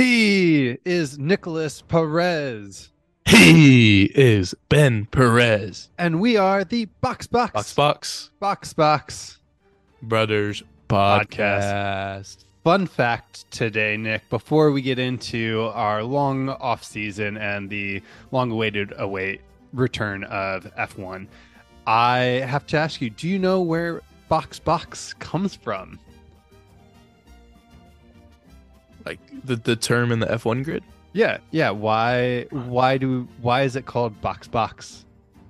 He is Nicholas Perez, He is Ben Perez. and we are the Box Box Box Box Box Box. Brothers Podcast. Fun fact today, Nick. Before we get into our long off season and the long-awaited await return of F1, I have to ask you: Do you know where Box Box comes from? Like the, the term in the F1 grid? Yeah, yeah. Why? Why do? Why is it called Box Box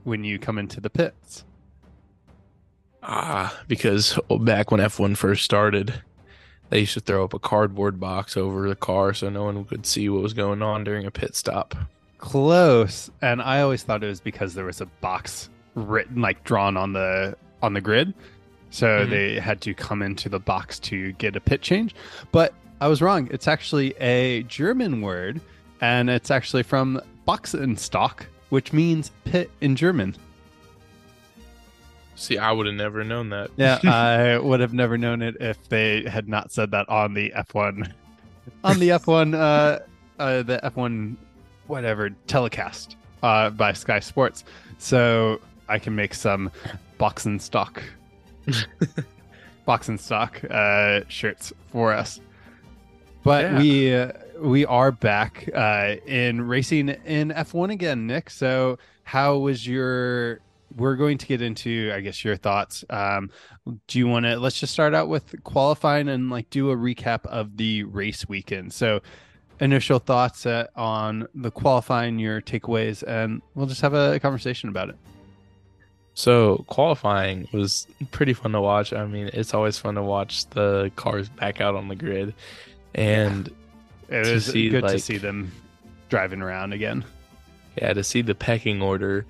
when you come into the pits? Ah, because back when F1 first started, they used to throw up a cardboard box over the car so no one could see what was going on during a pit stop. Close. And I always thought it was because there was a box written, like drawn on the on the grid, so Mhm. they had to come into the box to get a pit change. But I was wrong. It's actually a German word, and it's actually from Boxenstock, which means pit in German. See, I would have never known that. Yeah, I would have never known it if they had not said that on the F1, on the F1, uh, uh, the F1, whatever telecast uh, by Sky Sports. So I can make some Boxenstock, and stock, box and stock uh, shirts for us. But Yeah. we uh, we are back uh, in racing in F1 again, Nick. So how was your? We're going to get into, I guess, your thoughts. Um, do you want to? Let's just start out with qualifying and like do a recap of the race weekend. So initial thoughts uh, on the qualifying, your takeaways, and we'll just have a conversation about it. So qualifying was pretty fun to watch. I mean, it's always fun to watch the cars back out on the grid, and It was see, good to see them driving around again. yeah, to see the pecking order.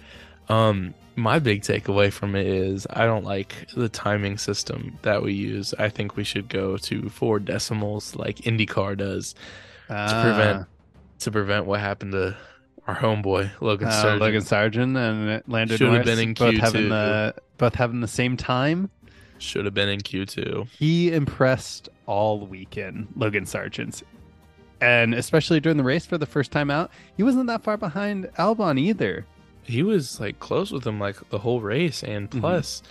Um, my big takeaway from it is I don't like the timing system that we use. I think we should go to four decimals like IndyCar does Uh, prevent- to prevent what happened to our homeboy Logan uh, Sargent. Logan Sargent and Lando Should have been in Q2. Both having the both having the same time. Should have been in Q two. He impressed all weekend, Logan Sargent. And especially during the race for the first time out, he wasn't that far behind Albon either. he was like close with him like the whole race and Mhm. plus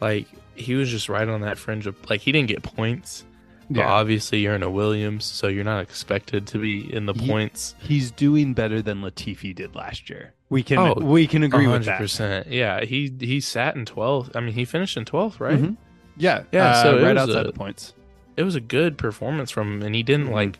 like he was just right on that fringe of like he didn't get points but obviously you're in a williams so you're not expected to be in the Ye- points he's doing better than Latifi did last year. We can Oh, we can agree with that. 100% yeah he he sat in 12th i mean he finished in 12th right Mhm. Yeah, Yeah, uh, so right outside a- the points. It was a good performance from him and he didn't Mhm. like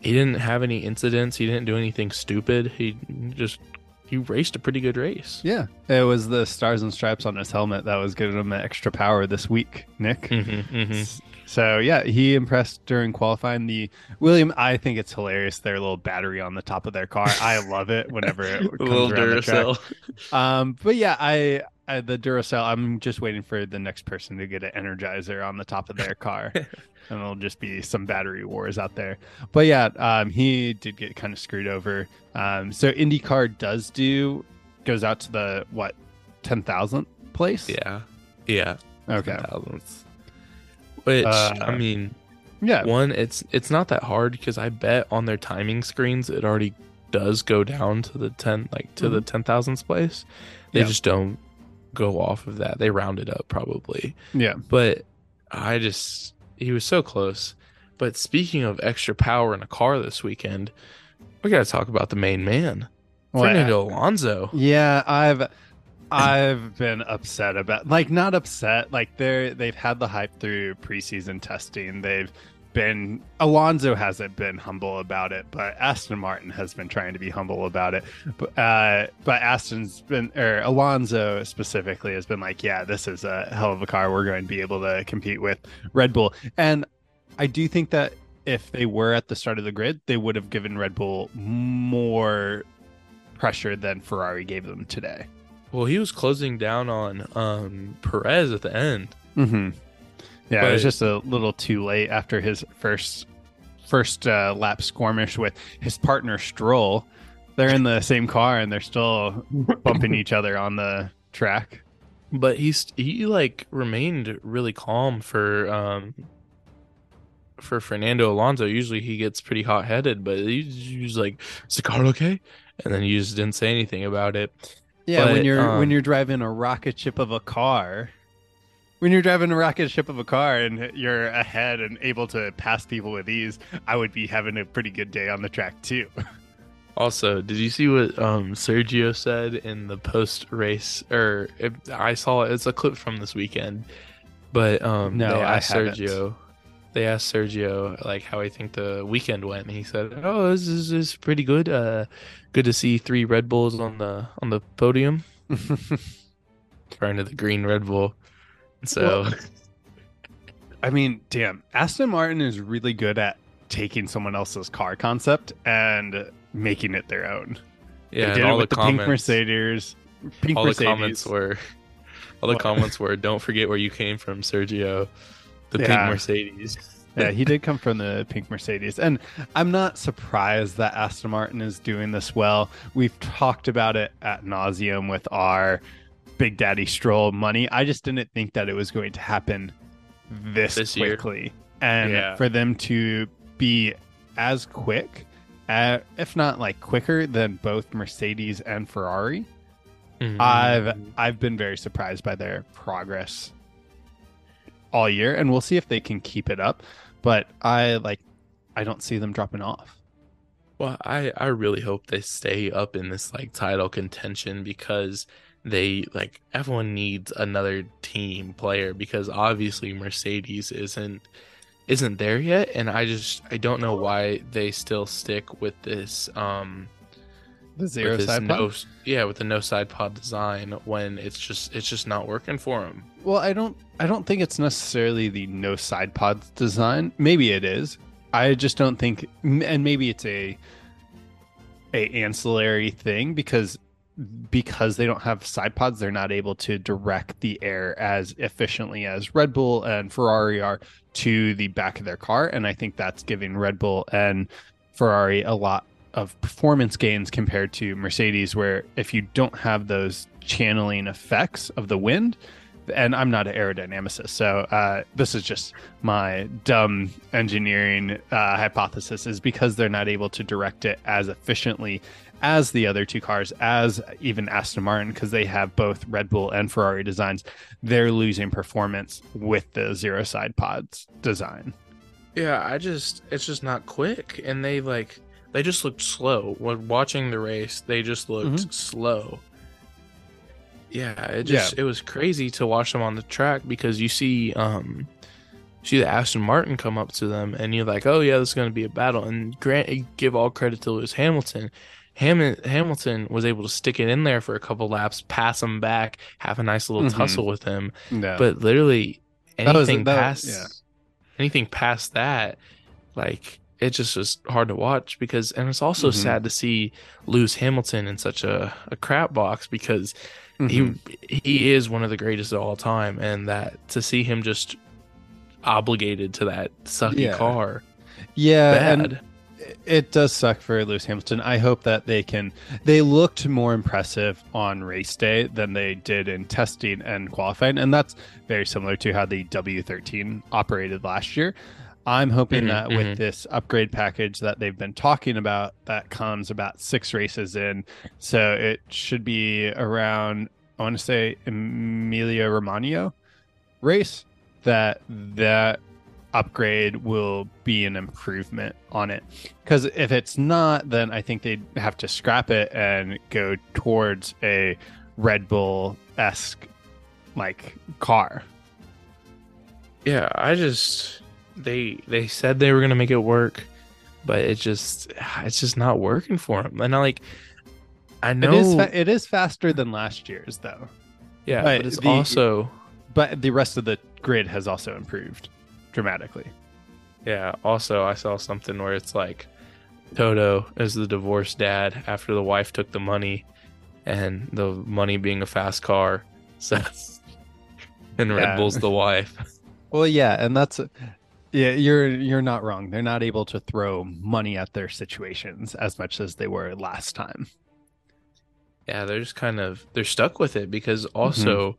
he didn't have any incidents he didn't do anything stupid he just he raced a pretty good race Yeah, it was the stars and stripes on his helmet that was giving him the extra power this week, Nick. hmm hmm So yeah, he impressed during qualifying. The William, I think it's hilarious. Their little battery on the top of their car. I love it whenever it comes little around the track. Um, but yeah, I, I the Duracell. I'm just waiting for the next person to get an Energizer on the top of their car, and it'll just be some battery wars out there. But yeah, um, he did get kind of screwed over. Um, so IndyCar does do goes out to the what ten thousandth place. yeah yeah Okay. thousandths. Which Uh, I mean, Yeah. one, it's it's not that hard because I bet on their timing screens it already does go down to the ten like to the ten thousandths place. They Yeah. just don't go off of that. They rounded up probably. Yeah. But I just he was so close. But speaking of extra power in a car this weekend, we got to talk about the main man, Well, Fernando Alonso. Yeah, I've I've been upset about like not upset like they're they've had the hype through preseason testing. They've been Alonso hasn't been humble about it, but Aston Martin has been trying to be humble about it. But uh but Aston's been or Alonso specifically has been like, yeah, this is a hell of a car. We're going to be able to compete with Red Bull. And I do think that if they were at the start of the grid, they would have given Red Bull more pressure than Ferrari gave them today. Well, he was closing down on um Perez at the end. Mm-hmm. Yeah, it was just a little too late after his first first uh, lap skirmish with his partner Stroll. They're in the same car and they're still bumping each other on the track. but he's he like remained really calm for um for Fernando Alonso, usually he gets pretty hot headed, but he, he was like, "Is the car okay?" And then you just didn't say anything about it. Yeah, But, when you're when um, you're driving a rocket ship of a car, when you're driving a rocket ship of a car and you're ahead and able to pass people with ease, I would be having a pretty good day on the track too. Also, did you see what um, Sergio said in the post race? Or if, I saw it. It's a clip from this weekend, but um, No, they I asked haven't. Sergio. They asked Sergio like how he think the weekend went, and he said, "Oh, this is, this is pretty good. Uh, good to see three Red Bulls on the on the podium, referring to the green Red Bull." So I mean, damn, Aston Martin is really good at taking someone else's car concept and making it their own. yeah, they did all it with the the, pink Mercedes. Pink all the comments were, all the What? comments were, "Don't forget where you came from, Sergio." The Yeah. pink Mercedes. yeah, he did come from the pink Mercedes. And I'm not surprised that Aston Martin is doing this well. We've talked about it at nauseum with our Big Daddy Stroll money. I just didn't think that it was going to happen this, This year. quickly. And Yeah. for them to be as quick, uh, if not like quicker than both Mercedes and Ferrari, Mhm. I've I've been very surprised by their progress all year, and we'll see if they can keep it up. But I like, I don't see them dropping off. Well, I I really hope they stay up in this like title contention because they like everyone needs another team player because obviously Mercedes isn't isn't there yet and I just I don't know why they still stick with this um The zero side no pod. yeah with the no side pod design when it's just it's just not working for them. Well, I don't I don't think it's necessarily the no side pods design. Maybe it is. I just don't think, and maybe it's a a ancillary thing because because they don't have side pods, they're not able to direct the air as efficiently as Red Bull and Ferrari are to the back of their car, and I think that's giving Red Bull and Ferrari a lot of performance gains compared to Mercedes, where if you don't have those channeling effects of the wind, and I'm not an aerodynamicist, so uh, this is just my dumb engineering uh, hypothesis, is because they're not able to direct it as efficiently as the other two cars, as even Aston Martin, because they have both Red Bull and Ferrari designs, they're losing performance with the zero side pods design. Yeah, I just it's just not quick, and they like they just looked slow. When watching the race, they just looked Mhm. slow. Yeah, it just it was crazy to watch them on the track because you see um see the Aston Martin come up to them, and you're like, oh yeah, this is going to be a battle. And grant give all credit to Lewis Hamilton. Ham- Hamilton was able to stick it in there for a couple laps, pass him back, have a nice little Mhm. tussle with him No. but literally That was- anything that- past yeah. anything past that like it just was hard to watch because and it's also Mhm. sad to see Lewis Hamilton in such a, a crap box because Mhm. he he is one of the greatest of all time and that to see him just obligated to that sucky Yeah. car yeah, bad and it does suck for Lewis Hamilton. I hope that they can. They looked more impressive on race day than they did in testing and qualifying, and that's very similar to how the W13 operated last year. I'm hoping Mhm, that with this upgrade package that they've been talking about, that comes about six races in, so it should be around. I want to say Emilia Romagna race that that upgrade will be an improvement on it. Because if it's not, then I think they'd have to scrap it and go towards a Red Bull esque like car. yeah i just they they said they were gonna make it work but it just it's just not working for them and i like i know It is fa- it is faster than last year's though, yeah but but it's the- also but the rest of the grid has also improved dramatically. Yeah. Also, I saw something where it's like Toto is the divorced dad after the wife took the money, and the money being a fast car. So, and Red Yeah. Bull's the wife. Well, yeah, and that's yeah, you're you're not wrong. They're not able to throw money at their situations as much as they were last time. Yeah, they're just kind of they're stuck with it because mm-hmm. also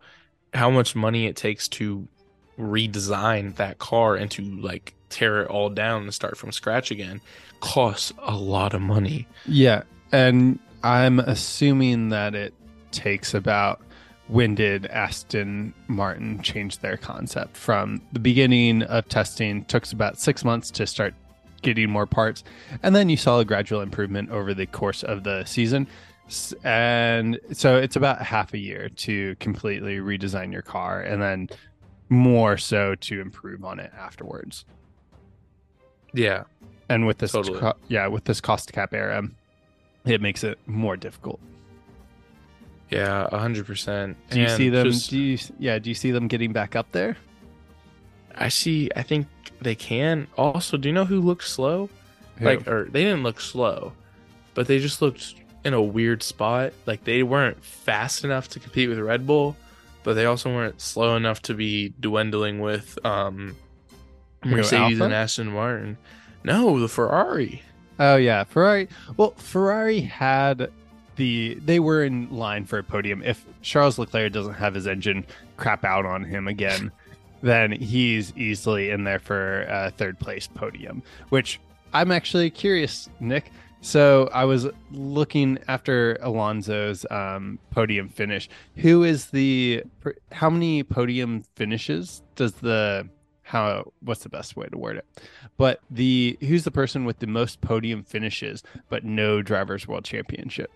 how much money it takes to redesign that car and to like tear it all down and start from scratch again costs a lot of money. Yeah, and I'm assuming that it takes about when did Aston Martin change their concept from the beginning of testing took about 6 months to start getting more parts and then you saw a gradual improvement over the course of the season and so it's about half a year to completely redesign your car and then more so to improve on it afterwards Yeah. and with this Totally. co- yeah with this cost cap era it makes it more difficult Yeah, a hundred percent. do you And see them just- do you yeah do you see them getting back up there I see. I think they can. Also, do you know who looked slow? Like, or they didn't look slow, but they just looked in a weird spot. Like they weren't fast enough to compete with Red Bull, but they also weren't slow enough to be dwindling with um Mercedes and Aston Martin. No, the Ferrari. Oh yeah, Ferrari. Well, Ferrari had the they were in line for a podium. If Charles Leclerc doesn't have his engine crap out on him again, then he's easily in there for a third place podium. Which I'm actually curious, Nick. So I was looking after Alonso's um, podium finish. Who is the? How many podium finishes does the? How? What's the best way to word it? But the who's the person with the most podium finishes but no drivers world championship?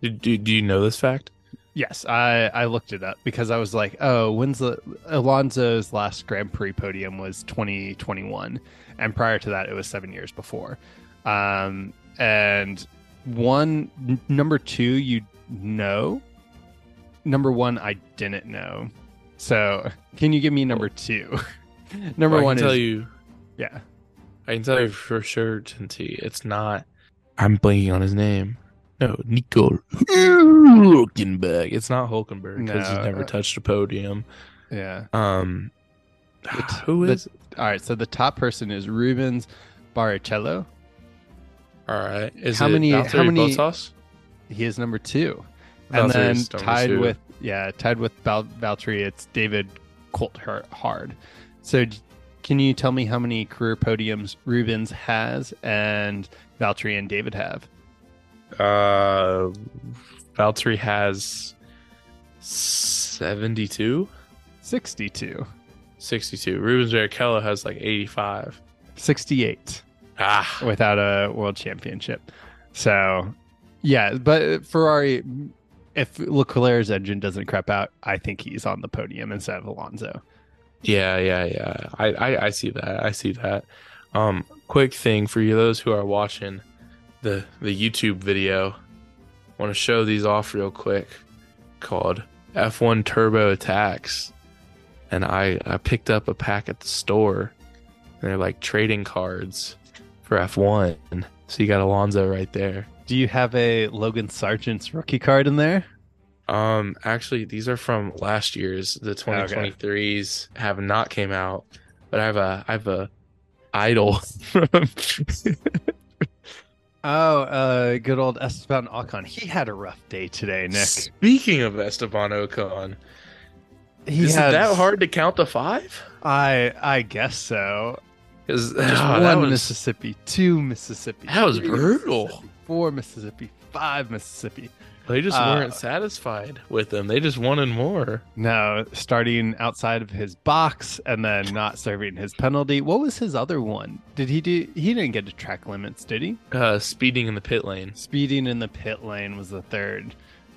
Do, do, do you know this fact? Yes, I I looked it up because I was like, oh, when's the Alonso's last Grand Prix podium was 2021, and prior to that it was seven years before. Um, and one n- number two, you know, number one, I didn't know. So can you give me number two? number Well, I one tell is you. yeah. I can tell you for certainty, it's not. I'm blanking on his name. No, Nico Hulkenberg. It's not Hulkenberg because No. he's never touched a podium. Yeah. Um, The t- who the- is? All right. So the top person is Rubens Barrichello. All right, is how many- how Valtteri many- Bottas? He is number two. and then tied two. with yeah, tied with Val- Valtteri, it's David Coulthard. So can you tell me how many career podiums Rubens has and Valtteri and David have? Uh, Valtteri has 72, 62, 62. Rubens Barrichello has like 85. 68 Ah, without a world championship. So yeah, but Ferrari if Leclerc's engine doesn't crap out, I think he's on the podium instead of Alonso. Yeah, yeah, yeah. I, I, I see that. I see that. Um, quick thing for you those who are watching the the YouTube video, want to show these off real quick. Called F1 Turbo Attax, and I I picked up a pack at the store. They're like trading cards for F1. So you got Alonso right there. Do you have a Logan Sargent's rookie card in there? Um, actually, these are from last year's. The 2023s have not came out, but I have a I have a idol. Oh, uh, good old Esteban Ocon. He had a rough day today, Nick. Speaking of Esteban Ocon, He is had, it that hard to count to five? I I guess so. Because Just that one was Mississippi, two Mississippi, That was brutal. Mississippi, four Mississippi, five Mississippi. they just uh, weren't satisfied with them. They just wanted more. No, starting outside of his box and then not serving his penalty. What was his other one? Did he do? He didn't get to track limits, did he? Uh, speeding in the pit lane. Speeding in the pit lane was the third,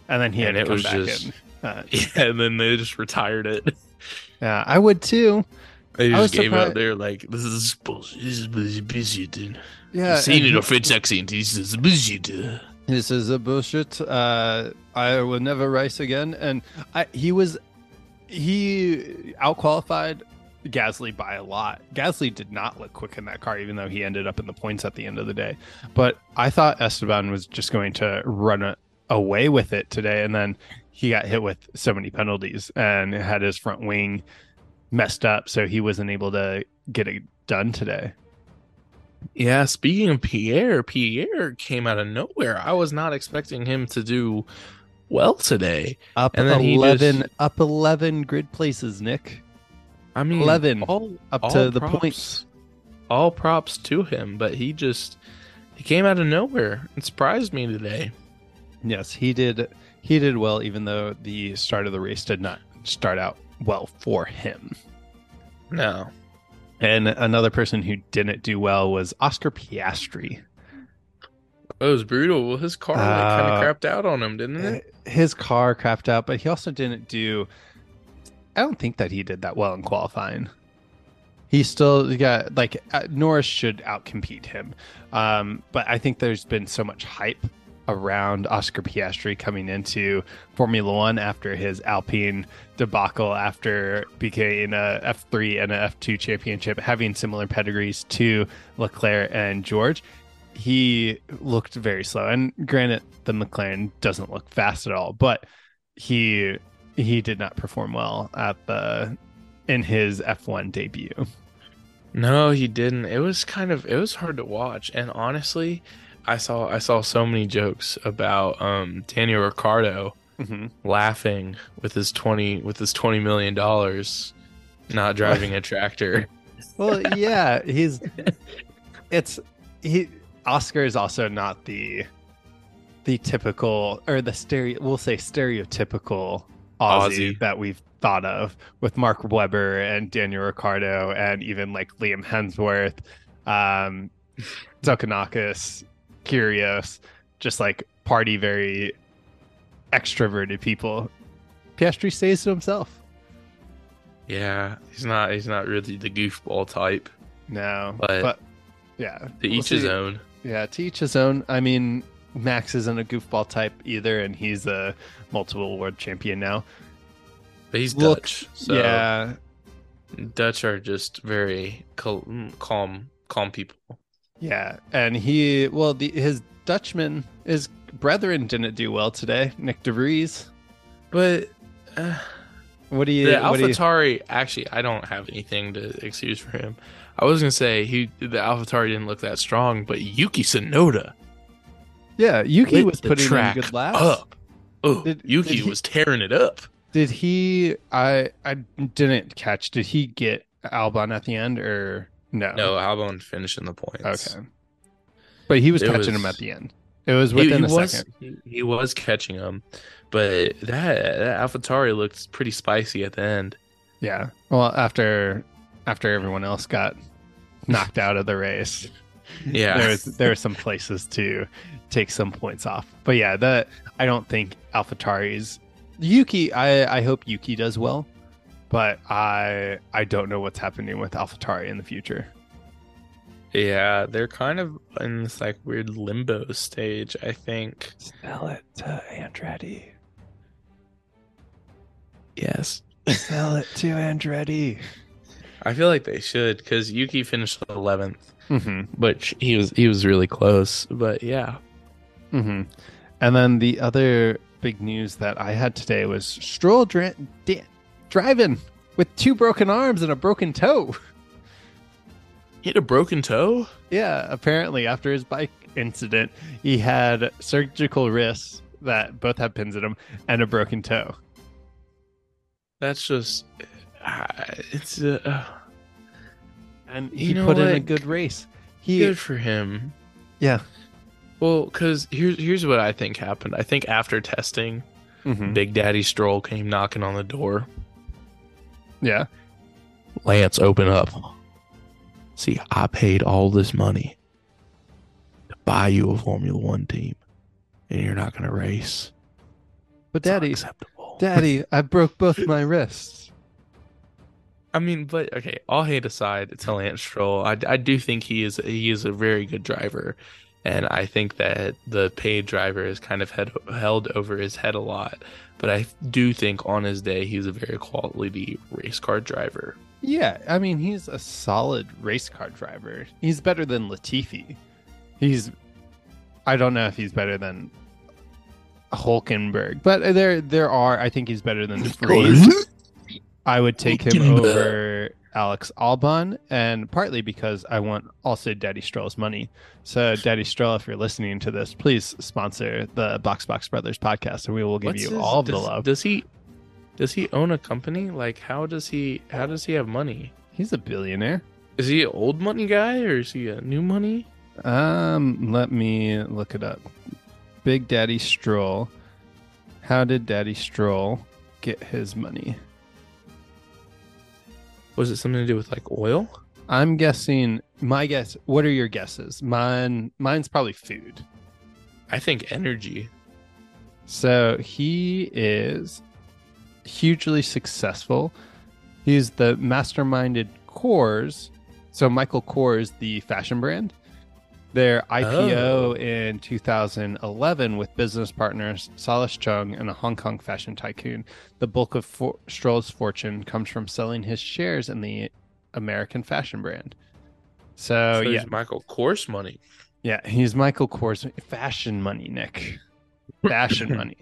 and then he And had to it come was back just- in. Uh, Yeah, and then they just retired it. yeah, I would too. They I was just gave surprised- They're like, "This is bullshit. This is bullshit." Yeah, Seen it a French accent. This is bullshit. This is a bullshit. Uh, I will never race again. And I, he was, he outqualified Gasly by a lot. Gasly did not look quick in that car, even though he ended up in the points at the end of the day. But I thought Esteban was just going to run a, away with it today, and then he got hit with so many penalties and had his front wing messed up, so he wasn't able to get it done today. Yeah, speaking of Pierre, Pierre came out of nowhere. I was not expecting him to do well today. Up And then eleven, just- up eleven grid places, Nick. I mean, 11 all, up all to the points. All props to him, but he just he came out of nowhere and surprised me today. Yes, he did. He did well, even though the start of the race did not start out well for him. No, And another person who didn't do well was Oscar Piastri. it was brutal. Well, his car like, kind Uh, of crapped out on him, didn't it? His car crapped out, but he also didn't do. I don't think that he did that well in qualifying. He still got like uh, Norris should outcompete him, um, but I think there's been so much hype around Oscar Piastri coming into Formula One after his Alpine debacle, after becoming a F3 and a F2 championship, having similar pedigrees to Leclerc and George. He looked very slow, and granted, the McLaren doesn't look fast at all, but he he did not perform well at the in his F1 debut. No, he didn't. It was kind of it was hard to watch, and honestly, I saw I saw so many jokes about um Daniel Ricciardo Mm-hmm. laughing with his twenty with his twenty million dollars, not driving a tractor. Well, yeah, he's it's he Oscar is also not the the typical or the stereo we'll say stereotypical Aussie, Aussie. that we've thought of with Mark Webber and Daniel Ricciardo and even like Liam Hemsworth, um Kokkinakis, Kyrgios, just like party very extroverted people. Piastri stays to himself. Yeah, he's not he's not really the goofball type. No, But- yeah, To we'll each his own. Yeah, to each his own. I mean, Max isn't a goofball type either, and he's a multiple world champion now. But he's Look, Dutch, so yeah, Dutch are just very cal- mm, calm, calm people. Yeah, and he well, the his Dutchman, his brethren didn't do well today. Nyck de Vries. But uh, What do you? the do you actually, I don't have anything to excuse for him. I was gonna say he the AlphaTauri didn't look that strong, but Yuki Tsunoda yeah, Yuki lit was putting in good laps. up. Oh, Did- Yuki did he- was tearing it up. Did he? I I didn't catch. Did he get Albon at the end or no? No, Albon finishing the points. Okay. But he was It catching was- him at the end. It was He, within he a was second. he, he was catching him, but that that AlphaTauri looked pretty spicy at the end. Yeah. Well, after after everyone else got knocked out of the race, Yeah, there was there were some places to take some points off. But yeah, the I don't think AlphaTauri's Yuki. I I hope Yuki does well, but I I don't know what's happening with AlphaTauri in the future. Yeah, they're kind of in this like weird limbo stage, I think. Sell it to Andretti. Yes. Sell it to Andretti. I feel like they should because Yuki finished 11th, Mm-hmm. but he was he was really close. But yeah, Mm-hmm. And then the other big news that I had today was Stroll dra- da- driving with two broken arms and a broken toe. he had a broken toe. Yeah, apparently after his bike incident, he had surgical wrists that both had pins in them and a broken toe. That's just uh, it's uh, And You he know put in a good race. He good for him. yeah. Well, because here's here's what I think happened. I think after testing, Mhm. Big Daddy Stroll came knocking on the door. Yeah. Lance, open up. See, I paid all this money to buy you a Formula One team, and you're not going to race. But daddy, daddy, I broke both my wrists. I mean, but okay. All hate aside, to Lance Stroll, I, I do think he is he is a very good driver, and I think that the paid driver is kind of head, held over his head a lot. But I do think on his day he's a very quality race car driver. Yeah, I mean he's a solid race car driver. He's better than Latifi. He's I don't know if he's better than Hulkenberg, but there there are I think he's better than DeVries. I would take him over Alex Albon, and partly because I want also Daddy Stroll's money. So Daddy Stroll, if you're listening to this, please sponsor the Box Box Brothers podcast, and we will give What's you his- all of the love. Does he Does he own a company? Like, how does he? How does he have money? He's a billionaire. Is he an old money guy or is he a new money? Um, let me look it up. Big Daddy Stroll. How did Daddy Stroll get his money? Was it something to do with like oil? I'm guessing. My guess. What are your guesses? Mine. Mine's probably food. I think energy. So he is hugely successful. He's the masterminded Kors. So Michael Kors, the fashion brand, their IPO Oh. in 2011 with business partners Silas Chung and a Hong Kong fashion tycoon. The bulk of for- Stroll's fortune comes from selling his shares in the American fashion brand. So, so yeah, Michael Kors money. yeah, he's Michael Kors fashion money, Nick. Fashion money.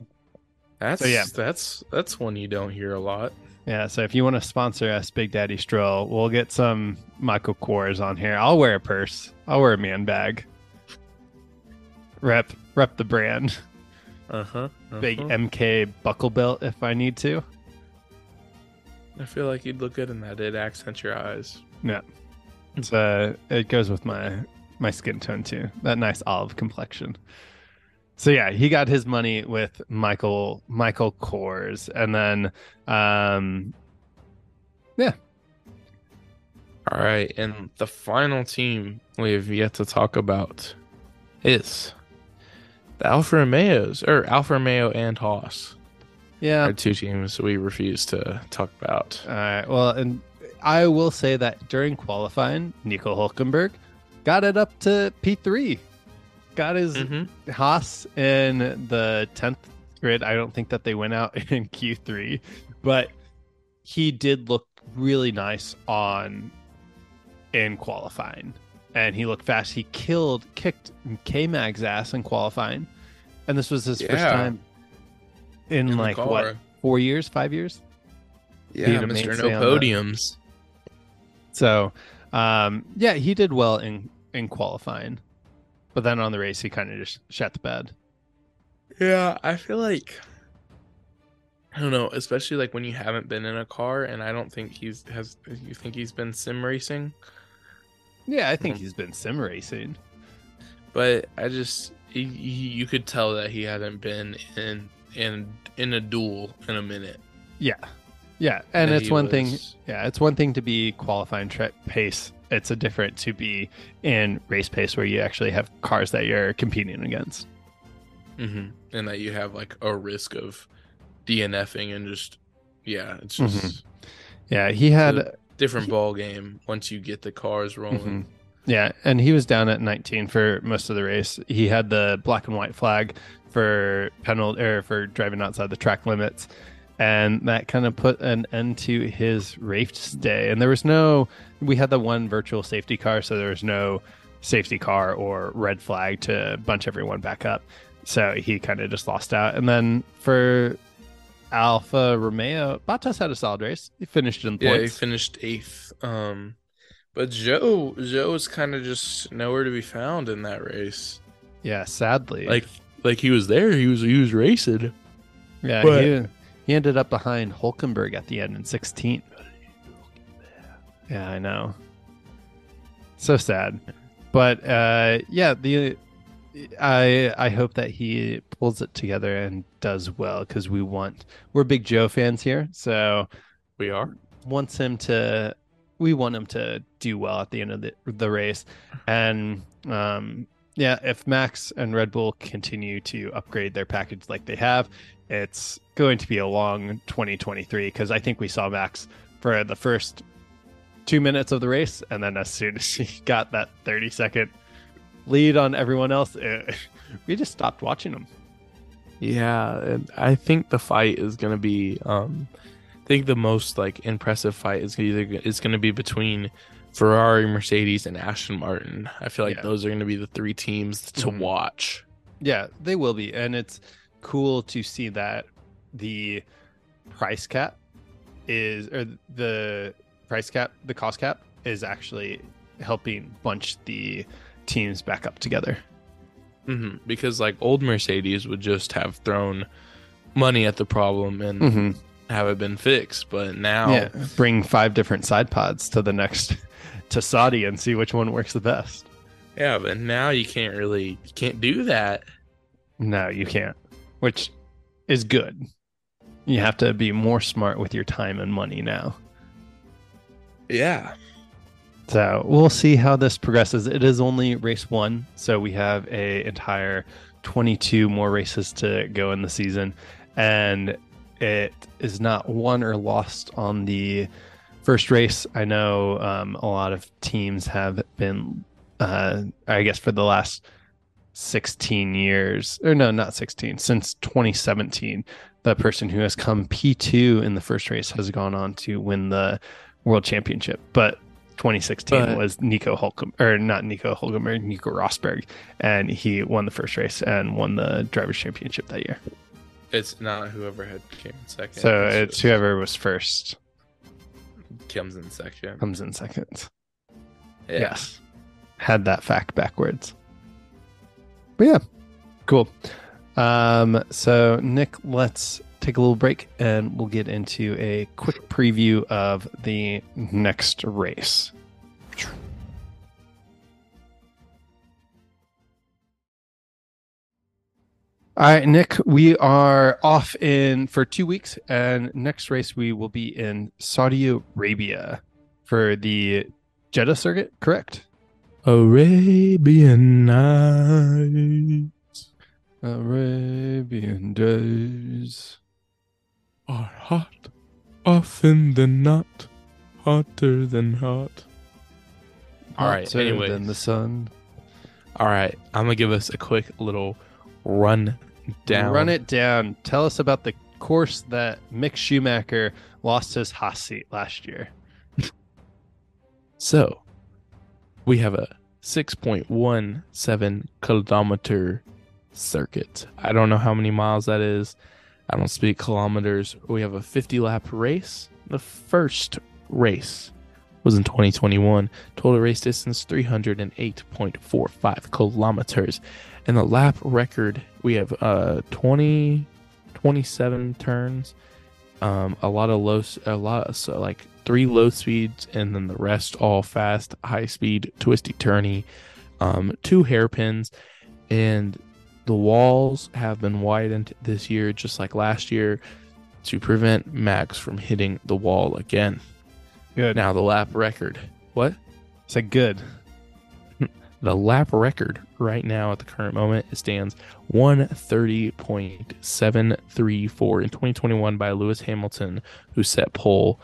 That's So, yeah. that's that's one you don't hear a lot. Yeah, so if you want to sponsor us, Big Daddy Stroll, we'll get some Michael Kors on here. I'll wear a purse. I'll wear a man bag. Rep, rep the brand. Uh-huh. Big uh-huh. MK buckle belt if I need to. I feel like you'd look good in that. It'd accent your eyes. Yeah. It's uh, it goes with my my skin tone too. That nice olive complexion. So yeah, he got his money with Michael Michael Kors, and then um, yeah. All right, and the final team we have yet to talk about is the Alfa Romeos, or Alfa Romeo and Haas yeah, are two teams we refuse to talk about. All right. Well, and I will say that during qualifying, Nico Hulkenberg got it up to P3. Got his Mhm. Haas in the 10th grid. I don't think that they went out in Q3, but he did look really nice on in qualifying. And he looked fast. He killed, kicked K Mag's ass in qualifying. And this was his first time in, In like what, four years, five years? Yeah, being a Mr. No mainstay on the- Podiums. So, um, yeah, he did well in in qualifying, but then on the race he kind of just shut the bed. Yeah, I feel like I don't know, especially like when you haven't been in a car, and I don't think he's has. You think he's been sim racing? Yeah, I think Mhm. he's been sim racing. but I just he, he, you could tell that he hadn't been in in in a duel in a minute. Yeah, yeah, and That it's one thing. Yeah, it's one thing to be qualifying tra- pace. It's a different to be in race pace where you actually have cars that you're competing against. Mhm. and that you have like a risk of DNFing and just yeah, it's just Mhm. Yeah, he had a different ball game once you get the cars rolling. Mhm. Yeah, and he was down at 19 for most of the race. He had the black and white flag for penalty or for driving outside the track limits, and that kind of put an end to his race day. And there was no, we had the one virtual safety car, so there was no safety car or red flag to bunch everyone back up. So he kind of just lost out. And then for Alfa Romeo, Bottas had a solid race. He finished in Yeah, he finished eighth. Um, but Joe, Joe was kind of just nowhere to be found in that race. yeah, sadly. Like, like he was there, he was he was racing. Yeah, But- he, he ended up behind Hulkenberg at the end in 16th. Yeah, I know. So sad. But uh yeah, the I I hope that he pulls it together and does well cuz we want we're big Joe fans here. So We are. wants him to we want him to do well at the end of the, the race and um yeah if max and red bull continue to upgrade their package like they have it's going to be a long 2023 because i think we saw max for the first two minutes of the race and then as soon as he got that 30 second lead on everyone else it, we just stopped watching him Yeah, and I think the fight is gonna be. Um, I think the most like impressive fight is either is gonna be between Ferrari, Mercedes, and Aston Martin. I feel like Yeah. those are gonna be the three teams to Mhm. watch. Yeah, they will be, and it's cool to see that the price cap is or the price cap, the cost cap is actually helping bunch the teams back up together. hmm Because like old Mercedes would just have thrown money at the problem and Mm-hmm. have it been fixed. But now, Yeah, bring five different side pods to the next to Saudi and see which one works the best. yeah, but now you can't really you can't do that. No, you can't, which is good. You have to be more smart with your time and money now. Yeah, So we'll see how this progresses. It is only race one, so we have a entire 22 more races to go in the season, and it is not won or lost on the first race. I know um, a lot of teams have been, uh, I guess, for the last 16 years, or no, not 16, since 2017, the person who has come P2 in the first race has gone on to win the world championship. But 2016 But- was Nico Holcomb, or not Nico Holcomb, or Nico Rosberg, and he won the first race and won the drivers' championship that year. it's not whoever had came in second. So it's just whoever was first comes in second. comes in second. Yeah. Yes. Had that fact backwards. But yeah, cool. Um, so Nick, let's take a little break and we'll get into a quick preview of the next race. All right, Nick, we are off in for two weeks, and next race we will be in Saudi Arabia for the Jeddah circuit, correct? Arabian Nights Arabian days. are hot, often than not, hotter than hot. All right. Hotter Anyway, than the sun. all right. I'm gonna give us a quick little run down. Run it down. Tell us about the course that Mick Schumacher lost his Haas seat last year. So, we have a 6.17 kilometer circuit. I don't know how many miles that is. I don't speak kilometers. We have a 50 lap race. The first race was in 2021. Total race distance 308.45 kilometers. And the lap record, we have uh 20 27 turns. Um a lot of low a lot of, so like three low speeds and then the rest all fast, high speed, twisty turny. Um two hairpins and the walls have been widened this year just like last year to prevent Max from hitting the wall again. Good. Now the lap record. What? Said good. The lap record right now at the current moment it stands 130.734 in 2021 by Lewis Hamilton, who set pole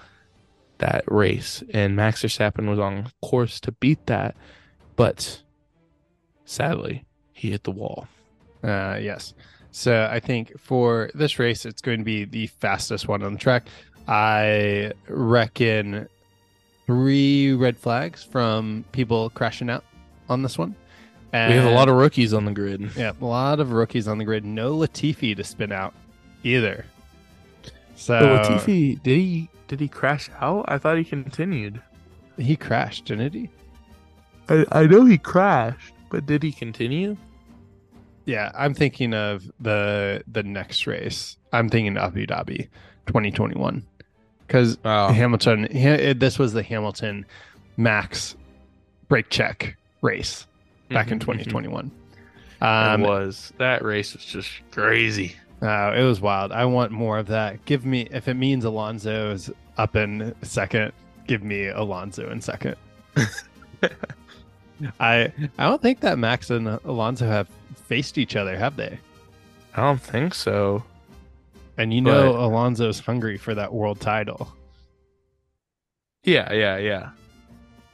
that race. And Max Verstappen was on course to beat that, but sadly, he hit the wall. Uh, yes. So I think for this race, it's going to be the fastest one on the track. I reckon three red flags from people crashing out on this one. And we have a lot of rookies on the grid. yeah, a lot of rookies on the grid. No Latifi to spin out either. So But Latifi, did he did he crash out? I thought he continued. he crashed, didn't he? I, I know he crashed, but did he continue? Yeah, I'm thinking of the the next race. I'm thinking Abu Dhabi, 2021, because Oh, Hamilton. He, this was the Hamilton Max brake check race back in Mhm, mhm. 2021. it Um, was that race was just crazy. Uh, it was wild. I want more of that. Give me if it means Alonso's up in second. Give me Alonso in second. I I don't think that Max and Alonso have faced each other, have they? I don't think so. And you know But- Alonso's hungry for that world title. Yeah, yeah, yeah.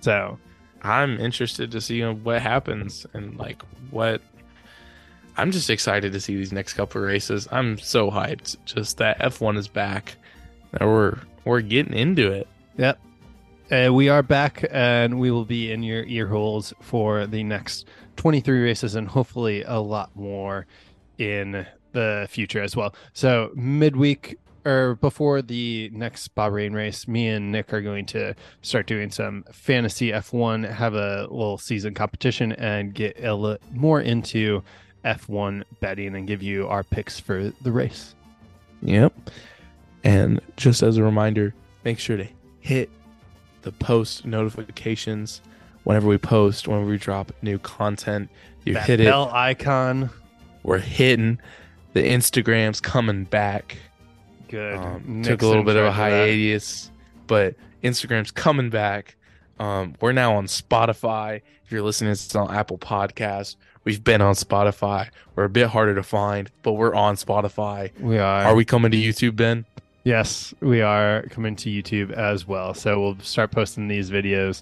So I'm interested to see what happens and like what. I'm just excited to see these next couple of races. I'm so hyped. Just that F1 is back. And we're we're getting into it. Yep. Uh, we are back and we will be in your ear holes for the next 23 races and hopefully a lot more in the future as well. So, midweek or before the next Bahrain race, me and Nick are going to start doing some fantasy F1, have a little season competition, and get a li- more into F1 betting and give you our picks for the race. Yep. And just as a reminder, make sure to hit the post notifications whenever we post, whenever we drop new content. You that hit it. bell icon. We're hitting. The Instagram's coming back. Good. Um, took a little bit of a charge that. hiatus, but Instagram's coming back. Um, we're now on Spotify. If you're listening, it's on Apple Podcast. We've been on Spotify. We're a bit harder to find, but we're on Spotify. We are. Are we coming to YouTube, Ben? Yes, we are coming to YouTube as well. So we'll start posting these videos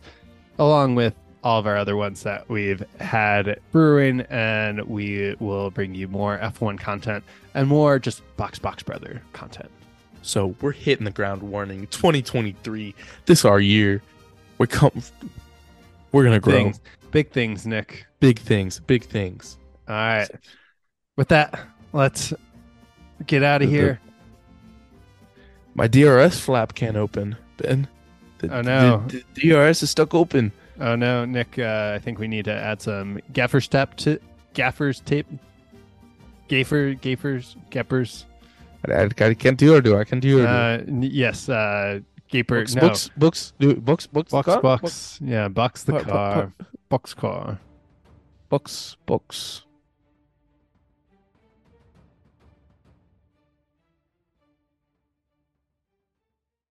along with all of our other ones that we've had brewing, and we will bring you more F1 content and more just Box Box Brother content. So we're hitting the ground warning. 2023. This our year. We're come. We're gonna grow. Things, big things, Nick. Big things. Big things. All right. With that, let's get out of here. My DRS flap can't open, Ben. The, Oh, no. The, the DRS is stuck open. Oh no, Nick! Uh, I think we need to add some gaffer's tape to gaffer's tape. Gaffer, gaffers, gappers. I, I, I can't do or Do I can't do it. Uh, yes, uh, gaper. books, no, books, books, do books, books, box, car? box. Yeah, box the Pu- pu- car. Box car. books, books.